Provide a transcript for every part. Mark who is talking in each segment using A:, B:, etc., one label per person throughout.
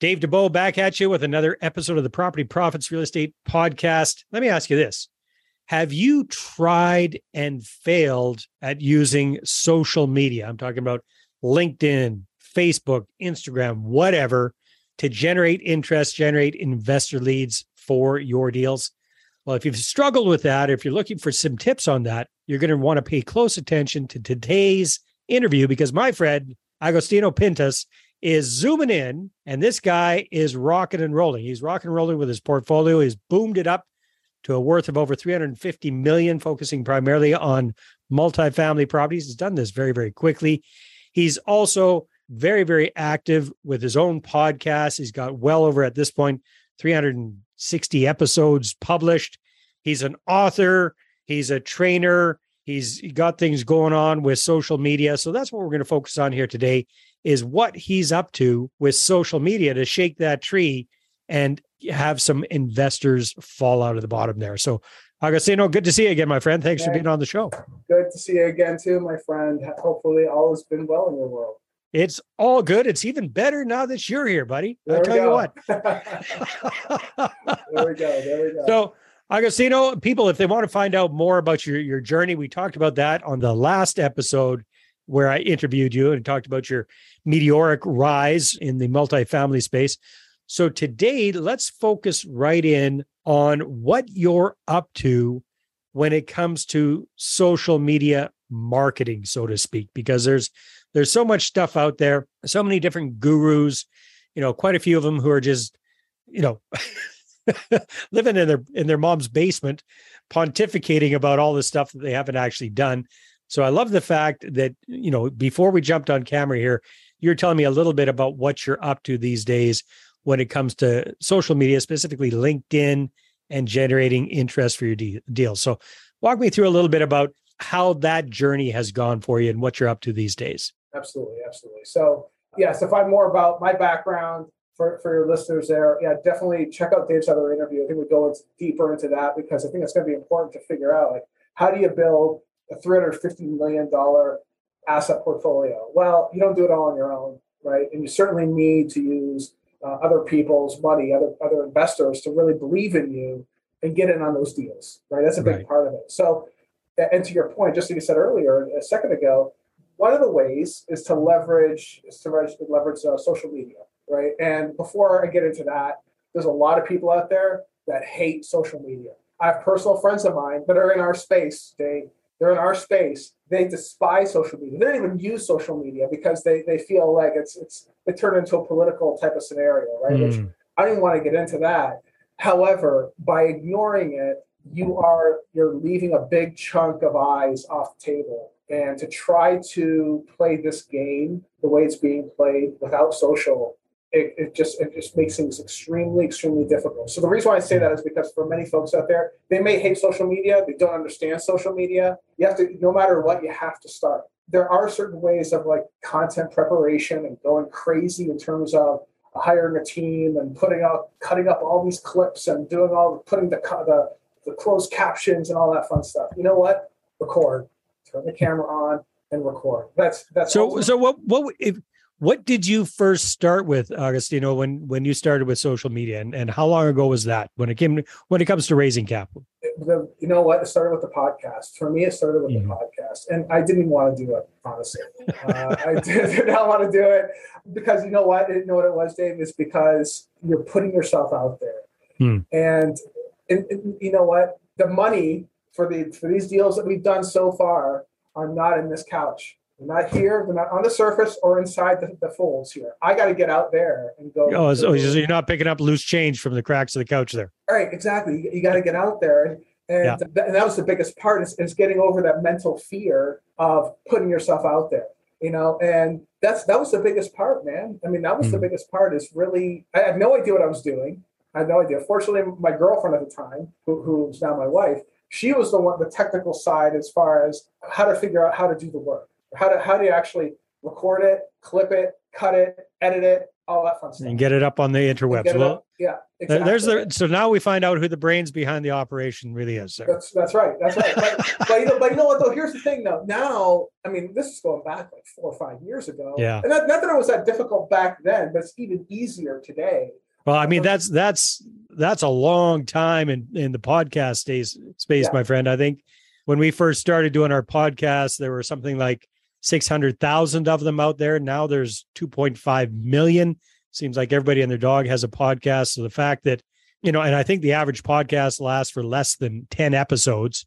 A: Dave Dubeau back at you with another episode of the Property Profits Real Estate Podcast. Let me ask you this Have you tried and failed at using social media? I'm talking about LinkedIn, Facebook, Instagram, whatever, to generate interest, generate investor leads for your deals. Well, if you've struggled with that, or if you're looking for some tips on that, you're going to want to pay close attention to today's interview because my friend Agostino Pintus is zooming in, and this guy is rocking and rolling. He's rocking and rolling with his portfolio. He's boomed it up to a worth of over 350 million, focusing primarily on multifamily properties. He's done this very, very quickly. He's also very, very active with his own podcast. He's got well over at this point 360 episodes published. He's an author, he's a trainer, he's got things going on with social media. So that's what we're going to focus on here today is what he's up to with social media to shake that tree and have some investors fall out of the bottom there. So, Agostino, good to see you again, my friend. Thanks for being on the show.
B: Good to see you again, too, my friend. Hopefully, all has been well in your world.
A: It's all good. It's even better now that you're here, buddy. There I'll tell go. you what.
B: there we go. There we go.
A: So, Agostino, people, if they want to find out more about your, your journey, we talked about that on the last episode where I interviewed you and talked about your meteoric rise in the multifamily space. So today, let's focus right in on what you're up to when it comes to social media marketing, so to speak, because there's there's so much stuff out there, so many different gurus, you know, quite a few of them who are just, you know, living in their in their mom's basement, pontificating about all the stuff that they haven't actually done. So I love the fact that, you know, before we jumped on camera here, you're telling me a little bit about what you're up to these days when it comes to social media, specifically LinkedIn and generating interest for your de- deals. So walk me through a little bit about how that journey has gone for you and what you're up to these days.
B: Absolutely. Absolutely. So, yeah, to find more about my background, for, for your listeners there, yeah, definitely check out Dave's other interview. I think we go into, deeper into that because I think it's going to be important to figure out like how do you build a $350 million asset portfolio? Well, you don't do it all on your own, right? And you certainly need to use uh, other people's money, other other investors to really believe in you and get in on those deals, right? That's a big right. part of it. So, and to your point, just like you said earlier, a second ago, one of the ways is to leverage is to leverage uh, social media, right? And before I get into that, there's a lot of people out there that hate social media. I have personal friends of mine that are in our space, Dave, they're in our space. They despise social media. They don't even use social media because they, they feel like it's it's it turned into a political type of scenario, right? Mm. Which hmm. I didn't want to get into that. However, by ignoring it, you are you're leaving a big chunk of eyes off the table. And to try to play this game the way it's being played without social it, it just it just makes things extremely extremely difficult. So the reason why i say that is because for many folks out there they may hate social media they don't understand social media. You have to no matter what you have to start. There are certain ways of like content preparation and going crazy in terms of hiring a team and putting up cutting up all these clips and doing all the putting the the, the closed captions and all that fun stuff. You know what? Record. Turn the camera on and record. That's that's
A: so so what what if what did you first start with, Augustino, when when you started with social media, and, and how long ago was that when it came when it comes to raising capital?
B: The, you know what? It started with the podcast. For me, it started with mm-hmm. the podcast, and I didn't even want to do it. Honestly, uh, I did, did, not want to do it because you know what? I didn't know what it was, Dave. Is because you're putting yourself out there, mm. and, and, and you know what? The money for the for these deals that we've done so far are not in this couch. They're not here. They're not on the surface or inside the, the folds here. I got to get out there and go.
A: Oh, so you're not picking up loose change from the cracks of the couch there.
B: All right, exactly. You, you got to get out there. And, and, yeah. th- and, that was the biggest part is, is getting over that mental fear of putting yourself out there, you know, and that's, that was the biggest part, man. I mean, that was mm. the biggest part is really, I had no idea what I was doing. I had no idea. Fortunately, my girlfriend at the time, who, who's now my wife, she was the one, the technical side as far as how to figure out how to do the work how do how do you actually record it, clip it, cut it, edit it, all that fun stuff.
A: and get it up on the interwebs. Well,
B: up. yeah,
A: th- there's the so now we find out who the brains behind the operation really is. There.
B: That's that's right. That's right. But, but you know, but you know what though? Here's the thing though. Now, I mean, this is going back like four or five years ago.
A: Yeah.
B: And not, not that it was that difficult back then, but it's even easier today.
A: Well, I mean that's that's that's a long time in in the podcast space space,
B: Yeah.
A: my friend. I think when we first started doing our podcast, there were something like six hundred thousand of them out there. Now there's two point five million. Seems like everybody and their dog has a podcast. So the fact that you know, and I think the average podcast lasts for less than ten episodes.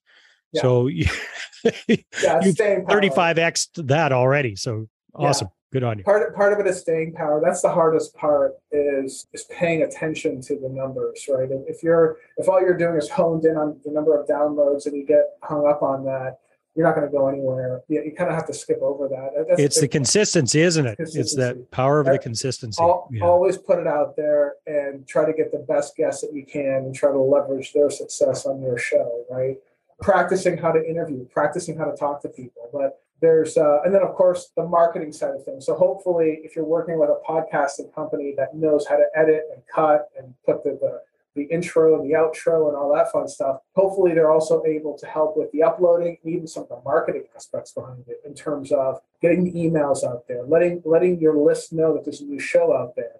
B: Yeah.
A: So you,
B: Yeah,
A: You
B: staying
A: thirty five x that already. So
B: Yeah.
A: awesome, good on you.
B: Part part of it is staying power. That's the hardest part is is paying attention to the numbers, right? If you're if all you're doing is honed in on the number of downloads and you get hung up on that, you're not going to go anywhere. You, you kind of have to skip over that. That's
A: It's the consistency, isn't it? It's that power of the consistency. Yeah.
B: always put it out there and try to get the best guests that you can and try to leverage their success on your show right practicing how to interview practicing how to talk to people but there's uh, and then of course the marketing side of things so hopefully if you're working with a podcasting company that knows how to edit and cut and put the, the the intro and the outro and all that fun stuff. Hopefully, they're also able to help with the uploading and even some of the marketing aspects behind it in terms of getting the emails out there, letting letting your list know that there's a new show out there,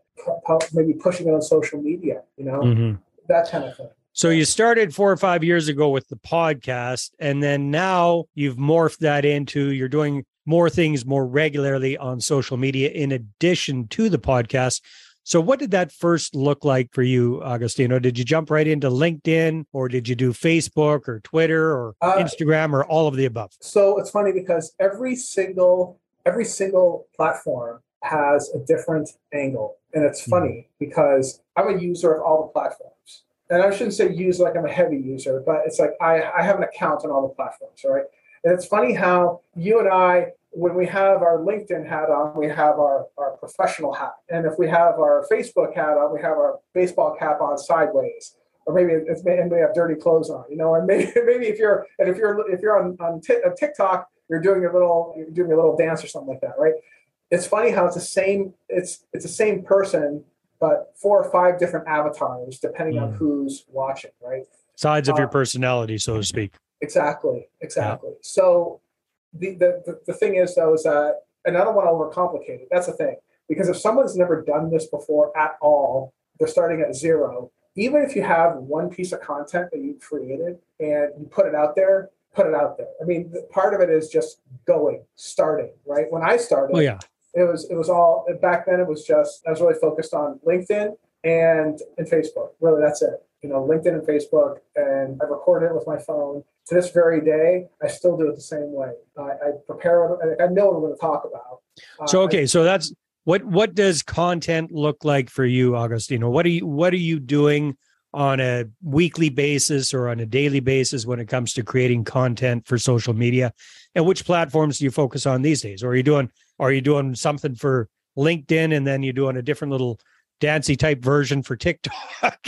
B: maybe pushing it on social media, you know,
A: Mhm.
B: that kind of thing.
A: So you started four or five years ago with the podcast, and then now you've morphed that into you're doing more things more regularly on social media in addition to the podcast. So what did that first look like for you, Agostino? Did you jump right into LinkedIn or did you do Facebook or Twitter or
B: Uh,
A: Instagram or all of the above?
B: So it's funny because every single every single platform has a different angle, and it's funny because I'm a user of all the platforms, and I shouldn't say use like I'm a heavy user, but it's like I I have an account on all the platforms, right? And it's funny how you and I, when we have our LinkedIn hat on, we have our, our professional hat. And if we have our Facebook hat on, we have our baseball cap on sideways. Or maybe it's and we have dirty clothes on, you know. And maybe maybe if you're and if you're if you're on on Tik- uh, TikTok, you're doing a little you're doing a little dance or something like that, right? It's funny how it's the same it's it's the same person, but four or five different avatars depending on
A: Mm.
B: who's watching, right?
A: Sides of your
B: uh,
A: personality, so to speak.
B: Exactly, exactly. So the, the the thing is though is that, and I don't want to overcomplicate it. That's the thing because if someone's never done this before at all, they're starting at zero. Even if you have one piece of content that you created and you put it out there, put it out there. I mean, part of it is just going, starting. Right when I started,
A: Oh yeah.
B: it was it was all back then. It was just I was really focused on LinkedIn and and Facebook. Really, that's it. You know, LinkedIn and Facebook, and I recorded it with my phone. To this very day, I still do it the same way. I, I prepare. I know what I'm going to talk about. Uh,
A: So
B: I-
A: okay, so that's what what does content look like for you, Agostino? What are you what are you doing on a weekly basis or on a daily basis when it comes to creating content for social media? And which platforms do you focus on these days? Or are you doing are you doing something for LinkedIn and then you're doing a different little dancey type version for TikTok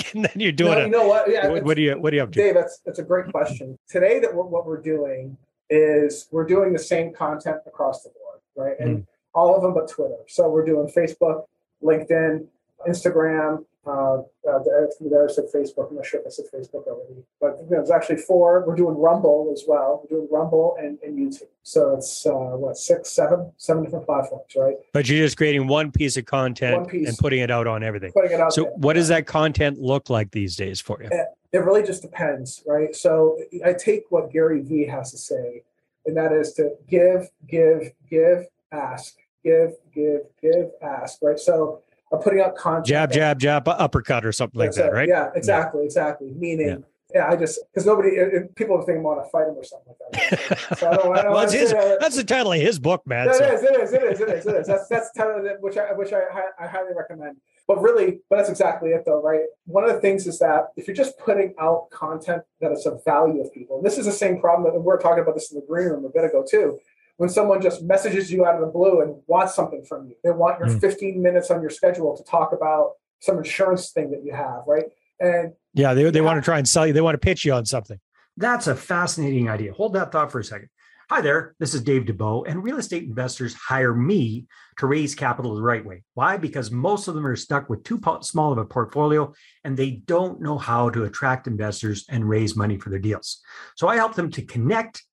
A: and then you're
B: No,
A: doing
B: you know what? Yeah,
A: what, what do you what do you have to?
B: Dave, that's that's a great question. Today, that we're, what we're doing is we're doing the same content across the board, right? And hmm. all of them but Twitter. So we're doing Facebook, LinkedIn, Instagram. Uh, uh, there there I said Facebook. I'm not sure if I said Facebook already, but you know, there's actually four. We're doing Rumble as well. We're doing Rumble and, and YouTube. So it's uh, what six, seven, seven different platforms, right?
A: But you're just creating one piece of content
B: piece.
A: and putting it out on everything.
B: Putting it out.
A: So
B: there.
A: what does that content look like these days for you?
B: it really just depends, right? So I take what Gary Vee has to say, and that is to give, give, give, ask, give, give, give, ask, right? So Putting out content.
A: Jab, jab, jab, uppercut or something like that, right?
B: Yeah, exactly, exactly. Meaning, yeah, I just because nobody, it, people think I want to fight him or something like that. So I don't, I don't
A: well,
B: want
A: it's
B: to
A: his,
B: that.
A: that's the title of his book, man.
B: It
A: so-
B: is, it is, it is, it is, it is. That's that's kind of the- which I which I, I highly recommend. But really, but that's exactly it, though, right? One of the things is that if you're just putting out content that is of value of people, and this is the same problem that we are talking about this in the green room a bit ago too. When someone just messages you out of the blue and wants something from you, they want your
A: Mm.
B: 15 minutes on your schedule to talk about some insurance thing that you have, right? And
A: Yeah, they, they
B: Yeah.
A: want to try and sell you. They want to pitch you on something.
C: That's a fascinating idea. Hold that thought for a second.
A: Hi there, this is Dave Dubeau, and real estate investors hire me to raise capital the right way. Why? Because most of them are stuck with too small of a portfolio and they don't know how to attract investors and raise money for their deals. So I help them to connect,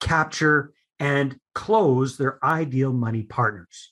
A: capture, and close their ideal money partners.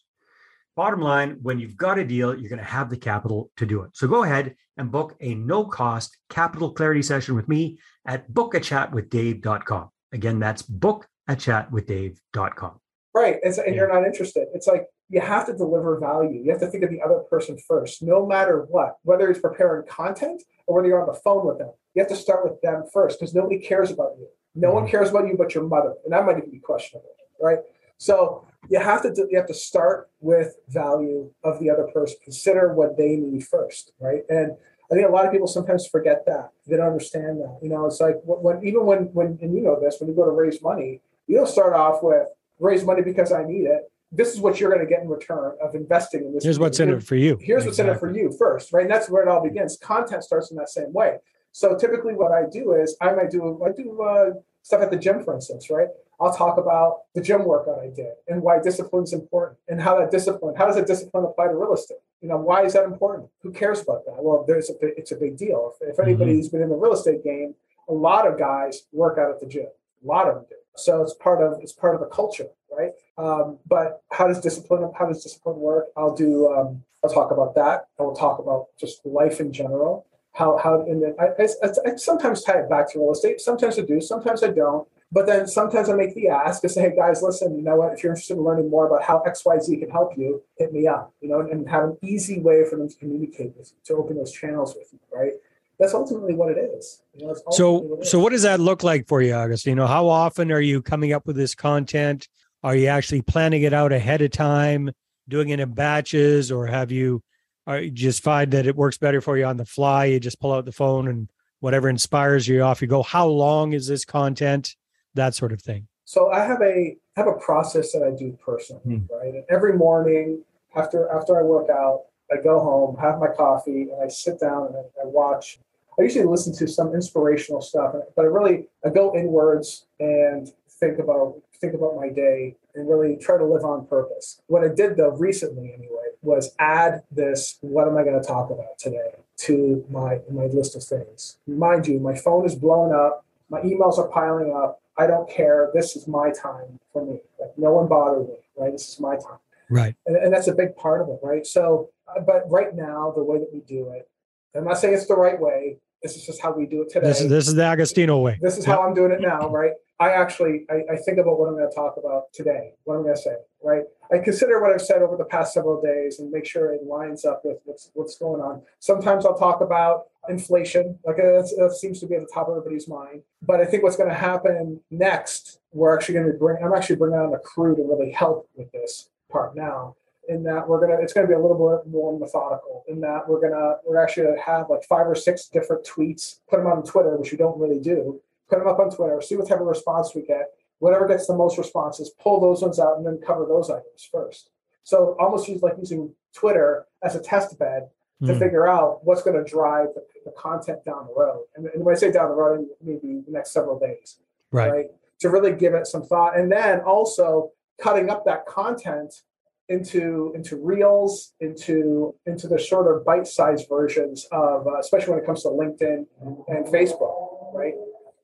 A: Bottom line, when you've got a deal, you're going to have the capital to do it. So go ahead and book a no cost capital clarity session with me at bookachatwithdave.com. Again, that's book at chatwithdave.com.
B: Right. and yeah. you're not interested. It's like you have to deliver value. You have to think of the other person first, no matter what, whether it's preparing content or whether you're on the phone with them. You have to start with them first because nobody cares about you. No mm-hmm. one cares about you but your mother. And that might even be questionable. Right. So you have to you have to start with value of the other person. Consider what they need first. Right. And I think a lot of people sometimes forget that. They don't understand that. You know, it's like when even when when and you know this, when you go to raise money, you don't start off with raise money because I need it. This is what you're going to get in return of investing in this.
A: Here's what's in it for you.
B: Here's exactly. what's in it for you first, right? And that's where it all begins. Content starts in that same way. So typically, what I do is I might do I do uh, stuff at the gym, for instance, right? I'll talk about the gym workout I did and why discipline is important and how that discipline, how does that discipline apply to real estate? You know, why is that important? Who cares about that? Well, there's a, it's a big deal. If, if anybody's mm-hmm. been in the real estate game, a lot of guys work out at the gym. A lot of them do. So it's part of it's part of the culture, right? Um, but how does discipline how does discipline work? I'll do um, I'll talk about that. I will talk about just life in general. How how and then I, I, I sometimes tie it back to real estate. Sometimes I do. Sometimes I don't. But then sometimes I make the ask to say, hey guys, listen, you know what? If you're interested in learning more about how XYZ can help you, hit me up, you know, and, and have an easy way for them to communicate with you, to open those channels with you, right? that's ultimately what it is. You know,
A: so, what so what does that look like for you, August? You know, how often are you coming up with this content? Are you actually planning it out ahead of time, doing it in batches, or have you, are you just find that it works better for you on the fly? You just pull out the phone and whatever inspires you off you go. How long is this content? That sort of thing.
B: So I have a I have a process that I do personally, hmm. right? And every morning after after I work out, I go home, have my coffee, and I sit down and I, I watch I usually listen to some inspirational stuff, but I really I go inwards and think about think about my day and really try to live on purpose. What I did though recently anyway was add this what am I going to talk about today to my my list of things. Mind you, my phone is blowing up, my emails are piling up. I don't care. This is my time for me. Like no one bother me, right? This is my time.
A: Right.
B: And, and that's a big part of it, right? So, uh, but right now, the way that we do it, I'm not saying it's the right way, this is just how we do it today.
A: This is, this is the Agostino way.
B: This is yep. how I'm doing it now, right? I actually I, I, think about what I'm going to talk about today, what I'm going to say, right? I consider what I've said over the past several days and make sure it lines up with what's, what's going on. Sometimes I'll talk about inflation, like uh, that seems to be at the top of everybody's mind. But I think what's going to happen next, we're actually going to bring. I'm actually bringing on a crew to really help with this part now in that we're gonna it's gonna be a little bit more methodical in that we're gonna we're actually gonna have like five or six different tweets put them on twitter which we don't really do put them up on twitter see what type of response we get whatever gets the most responses pull those ones out and then cover those items first so almost use like using twitter as a test bed to mm. figure out what's going to drive the, the, content down the road and, and when i say down the road maybe the next several days
A: right. right
B: to really give it some thought and then also cutting up that content into into reels, into into the shorter bite-sized versions of, uh, especially when it comes to LinkedIn and Facebook, right?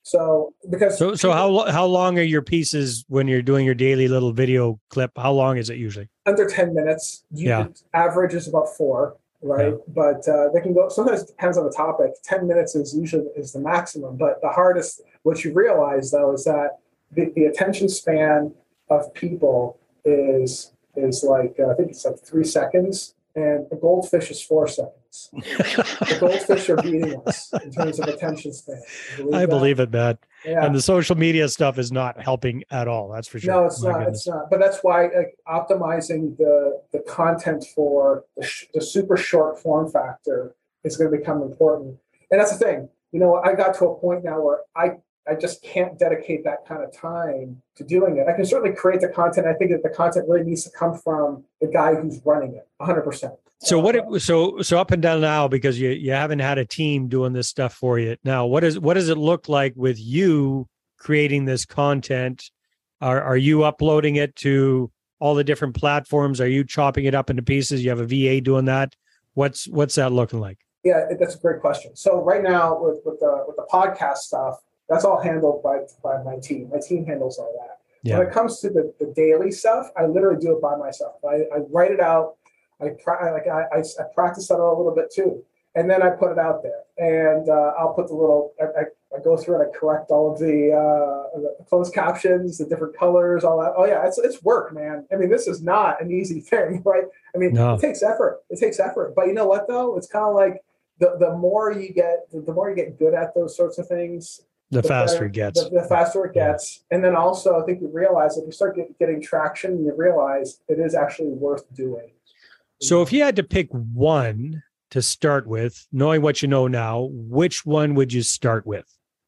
B: So because
A: so so how how long are your pieces when you're doing your daily little video clip? How long is it usually?
B: Under ten minutes. You
A: yeah.
B: Average is about four, right? Yeah. But uh, they can go. Sometimes it depends on the topic. Ten minutes is usually is the maximum. But the hardest, what you realize though, is that the, the attention span of people is is like uh, I think it's like three seconds, and a goldfish is four seconds. the goldfish are beating us in terms of attention span.
A: Believe I that? believe it, Matt. Yeah. And the social media stuff is not helping at all. That's for sure.
B: No, it's My not. Goodness. It's not. But that's why like, optimizing the the content for the, sh- the super short form factor is going to become important. And that's the thing. You know, I got to a point now where I I just can't dedicate that kind of time to doing it. I can certainly create the content. I think that the content really needs to come from the guy who's running it 100%.
A: So what it, uh-huh. so so up and down now because you you haven't had a team doing this stuff for you. Now, what is what does it look like with you creating this content Are are you uploading it to all the different platforms? Are you chopping it up into pieces? You have a VA doing that. What's what's that looking like?
B: Yeah, that's a great question. So right now with with the with the podcast stuff, that's all handled by by my team. My team handles all that. Yeah. When it comes to the, the daily stuff, I literally do it by myself. I, I write it out. I, pra- like I, I, I practice that a little bit too, and then I put it out there. And uh, I'll put the little. I, I, go through and I correct all of the, uh, the closed captions, the different colors, all that. Oh yeah, it's it's work, man. I mean, this is not an easy thing, right? I mean, no. it takes effort. It takes effort. But you know what though? It's kind of like the, the more you get the, the more you get good at those sorts of things
A: the, the faster better, it gets
B: the, the, faster it gets yeah. and then also i think you realize if you start get, getting traction you realize it is actually worth doing
A: so if you had to pick one to start with knowing what you know now which one would you start with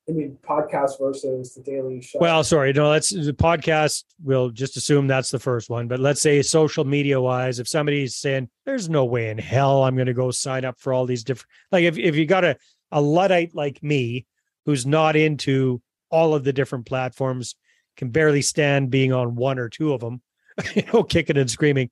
B: I mean, podcast versus the daily show.
A: Well, sorry, no, let's the podcast. We'll just assume that's the first one. But let's say social media wise, if somebody's saying, "There's no way in hell I'm going to go sign up for all these different," like if if you got a a luddite like me who's not into all of the different platforms, can barely stand being on one or two of them, you know, kicking and screaming.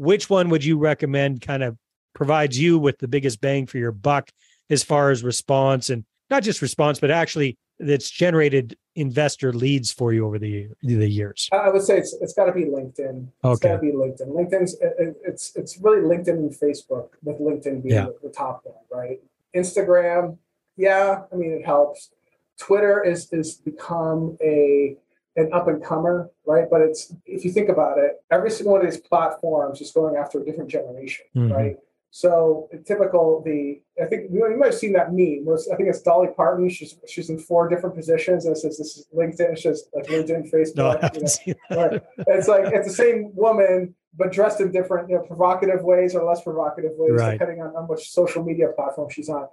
A: Which one would you recommend? Kind of provides you with the biggest bang for your buck as far as response and not just response, but actually that's generated investor leads for you over the the years?
B: I would say it's it's got to be LinkedIn. It's okay. got to be LinkedIn. LinkedIn's it, it's it's really LinkedIn and Facebook, with LinkedIn being yeah. the, the top one, right? Instagram, yeah, I mean it helps. Twitter is is become a an up and comer, right? But it's if you think about it, every single one of these platforms is going after a different generation, mm-hmm. right? So typical the I think you, know, you might have seen that meme. Was, I think it's Dolly Parton. She's she's in four different positions, and it says this is LinkedIn. It's just like LinkedIn, Facebook. No, I you know, right. It's like it's the same woman, but dressed in different, you know, provocative ways or less provocative ways, right. depending on, on which social media platform she's on.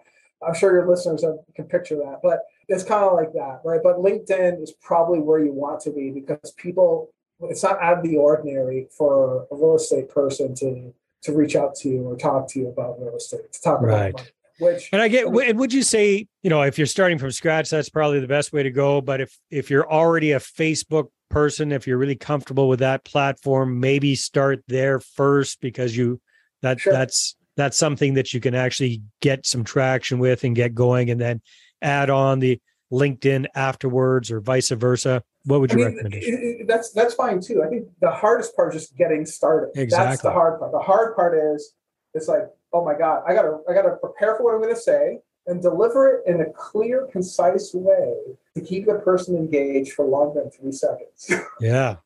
B: I'm sure your listeners have, can picture that, but it's kind of like that, right? But LinkedIn is probably where you want to be because people. It's not out of the ordinary for a real estate person to to reach out to you or talk to you about real estate, to talk right. about money. Which,
A: and I get, and would you say, you know, if you're starting from scratch, that's probably the best way to go. But if if you're already a Facebook person, if you're really comfortable with that platform, maybe start there first because you that sure. that's that's something that you can actually get some traction with and get going, and then add on the LinkedIn afterwards or vice versa. What would you I mean, recommendation?
B: That's that's fine too. I think the hardest part is just getting started. Exactly. That's the hard part. The hard part is it's like, oh my God, I gotta I gotta prepare for what I'm gonna say and deliver it in a clear, concise way to keep the person engaged for longer than three seconds.
A: yeah.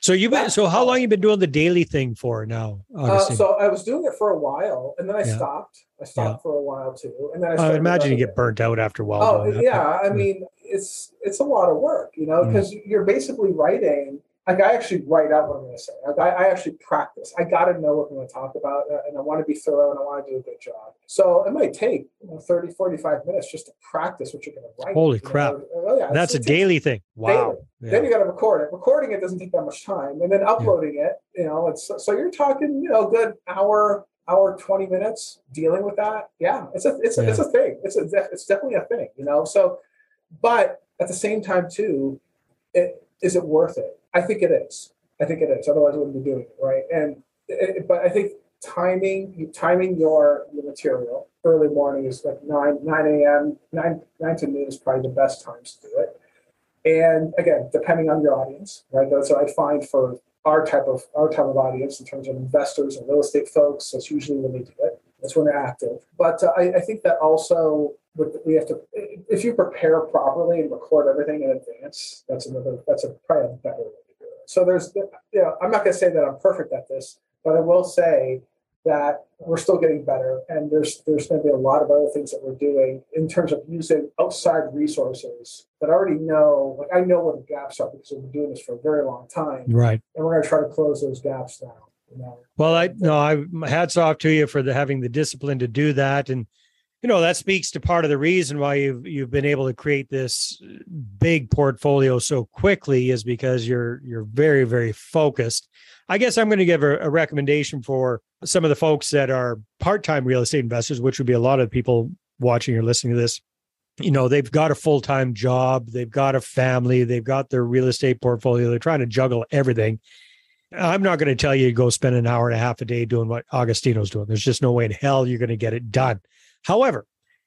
A: So you've been, so how long you been doing the daily thing for now?
B: Uh, so I was doing it for a while and then I yeah. stopped. I stopped yeah. for a while too. And then I,
A: I imagine you get burnt out after a while.
B: Oh yeah. I mean, it's, it's a lot of work, you know, because mm. you're basically writing like I actually write out what I'm going to say. Like I, I, actually practice. I got to know what I'm going to talk about, uh, and I want to be thorough and I want to do a good job. So it might take you know, 30, 45 minutes just to practice what you're going to write.
A: Holy crap. Oh, yeah, That's a daily thing. Wow.
B: Yeah. Then you got to record it. Recording it doesn't take that much time. And then uploading yeah. it, you know, it's so you're talking, you know, good hour, hour, 20 minutes dealing with that. Yeah. It's a, it's, a, it's a thing. It's a, it's definitely a thing, you know? So, but at the same time too, it, is it worth it? I think it is. I think it is. Otherwise, I wouldn't be doing it, right? And it, but I think timing, timing your your material early morning is like nine nine a.m. nine nine to noon is probably the best times to do it. And again, depending on your audience, right? That's what I find for our type of our type of audience in terms of investors and real estate folks. That's usually when they do it. That's when they're active. But uh, I, I think that also we have to if you prepare properly and record everything in advance. That's another. That's a probably a better way so there's, you know, I'm not going to say that I'm perfect at this, but I will say that we're still getting better, and there's there's going to be a lot of other things that we're doing in terms of using outside resources that I already know. Like I know where the gaps are because we've been doing this for a very long time,
A: right?
B: And we're going to try to close those gaps now. You know?
A: Well, I no, I hats off to you for the, having the discipline to do that, and you know that speaks to part of the reason why you've you've been able to create this big portfolio so quickly is because you're you're very very focused i guess i'm going to give a, a recommendation for some of the folks that are part-time real estate investors which would be a lot of people watching or listening to this you know, they've got a full time job, they've got a family, they've got their real estate portfolio, they're trying to juggle everything. I'm not going to tell you to go spend an hour and a half a day doing what Agostino's doing. There's just no way in hell you're going to get it done. However,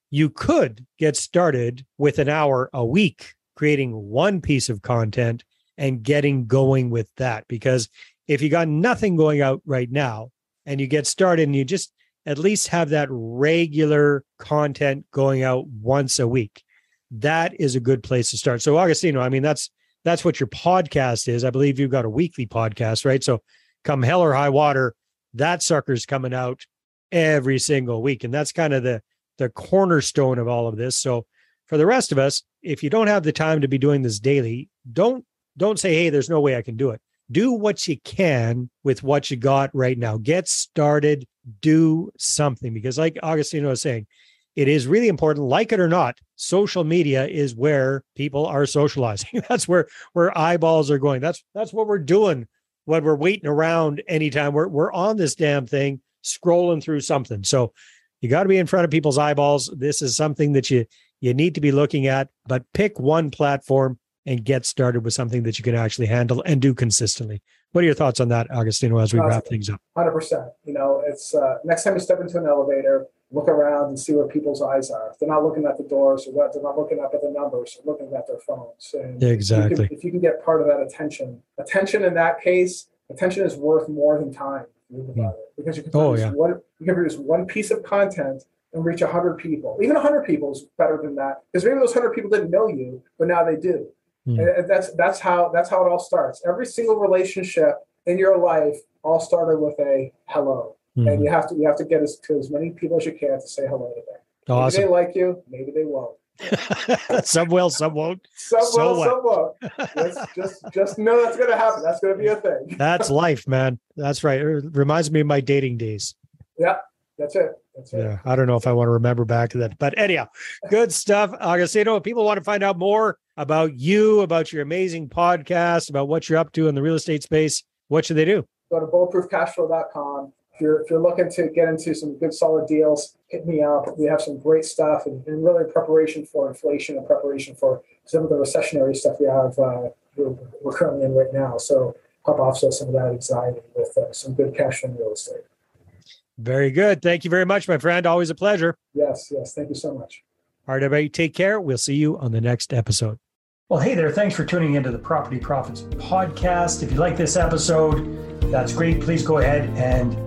A: you could get started with an hour a week creating one piece of content and getting going with that. Because if you got nothing going out right now and you get started and you just at least have that regular content going out once a week. That is a good place to start. So Agostino, I mean that's that's what your podcast is. I believe you've got a weekly podcast, right? So come hell or high water, that sucker's coming out every single week and that's kind of the the cornerstone of all of this. So for the rest of us, if you don't have the time to be doing this daily, don't don't say hey, there's no way I can do it do what you can with what you got right now. Get started, do something because, like Augustino was saying, it is really important, like it or not, social media is where people are socializing. that's where where eyeballs are going. That's that's what we're doing when we're waiting around anytime. We're we're on this damn thing, scrolling through something. So you got to be in front of people's eyeballs. This is something that you you need to be looking at, but pick one platform and get started with something that you can actually handle and do consistently. What are your thoughts on that, Augustino, as we wrap things up?
B: 100%. You know, it's uh, next time you step into an elevator, look around and see where people's eyes are. If they're not looking at the doors or what, they're not looking up at the numbers, they're looking at their phones.
A: And exactly.
B: If you, can, if you can get part of that attention, attention in that case, attention is worth more than time. Mm. Because you can, oh, yeah. one, you can produce one piece of content and reach 100 people. Even 100 people is better than that because maybe those 100 people didn't know you, but now they do. Mm. And that's that's how that's how it all starts. Every single relationship in your life all started with a hello, mm. and you have to you have to get as to as many people as you can to say hello to them. Awesome. Maybe they like you, maybe they won't.
A: some will, some won't.
B: Some so will, some won't. Just, just, just know that's going to happen. That's going to be a thing.
A: that's life, man. That's right. It reminds me of my dating days.
B: Yeah, that's it. That's it.
A: Yeah, I don't know if I want to remember back to that, but anyhow, good stuff, Agostino. If people want to find out more about you, about your amazing podcast, about what you're up to in the real estate space, what should they do?
B: Go to bulletproofcashflow.com. If you're, if you're looking to get into some good solid deals, hit me up. We have some great stuff and, and really preparation for inflation and preparation for some of the recessionary stuff we have uh, we're, we're, currently in right now. So help offset some of that anxiety with uh, some good cash in real estate.
A: Very good. Thank you very much, my friend. Always a pleasure.
B: Yes, yes. Thank you so much.
A: All right, everybody, take care. We'll see you on the next episode. Well, hey there. Thanks for tuning into the Property Profits podcast. If you like this episode, that's great. Please go ahead and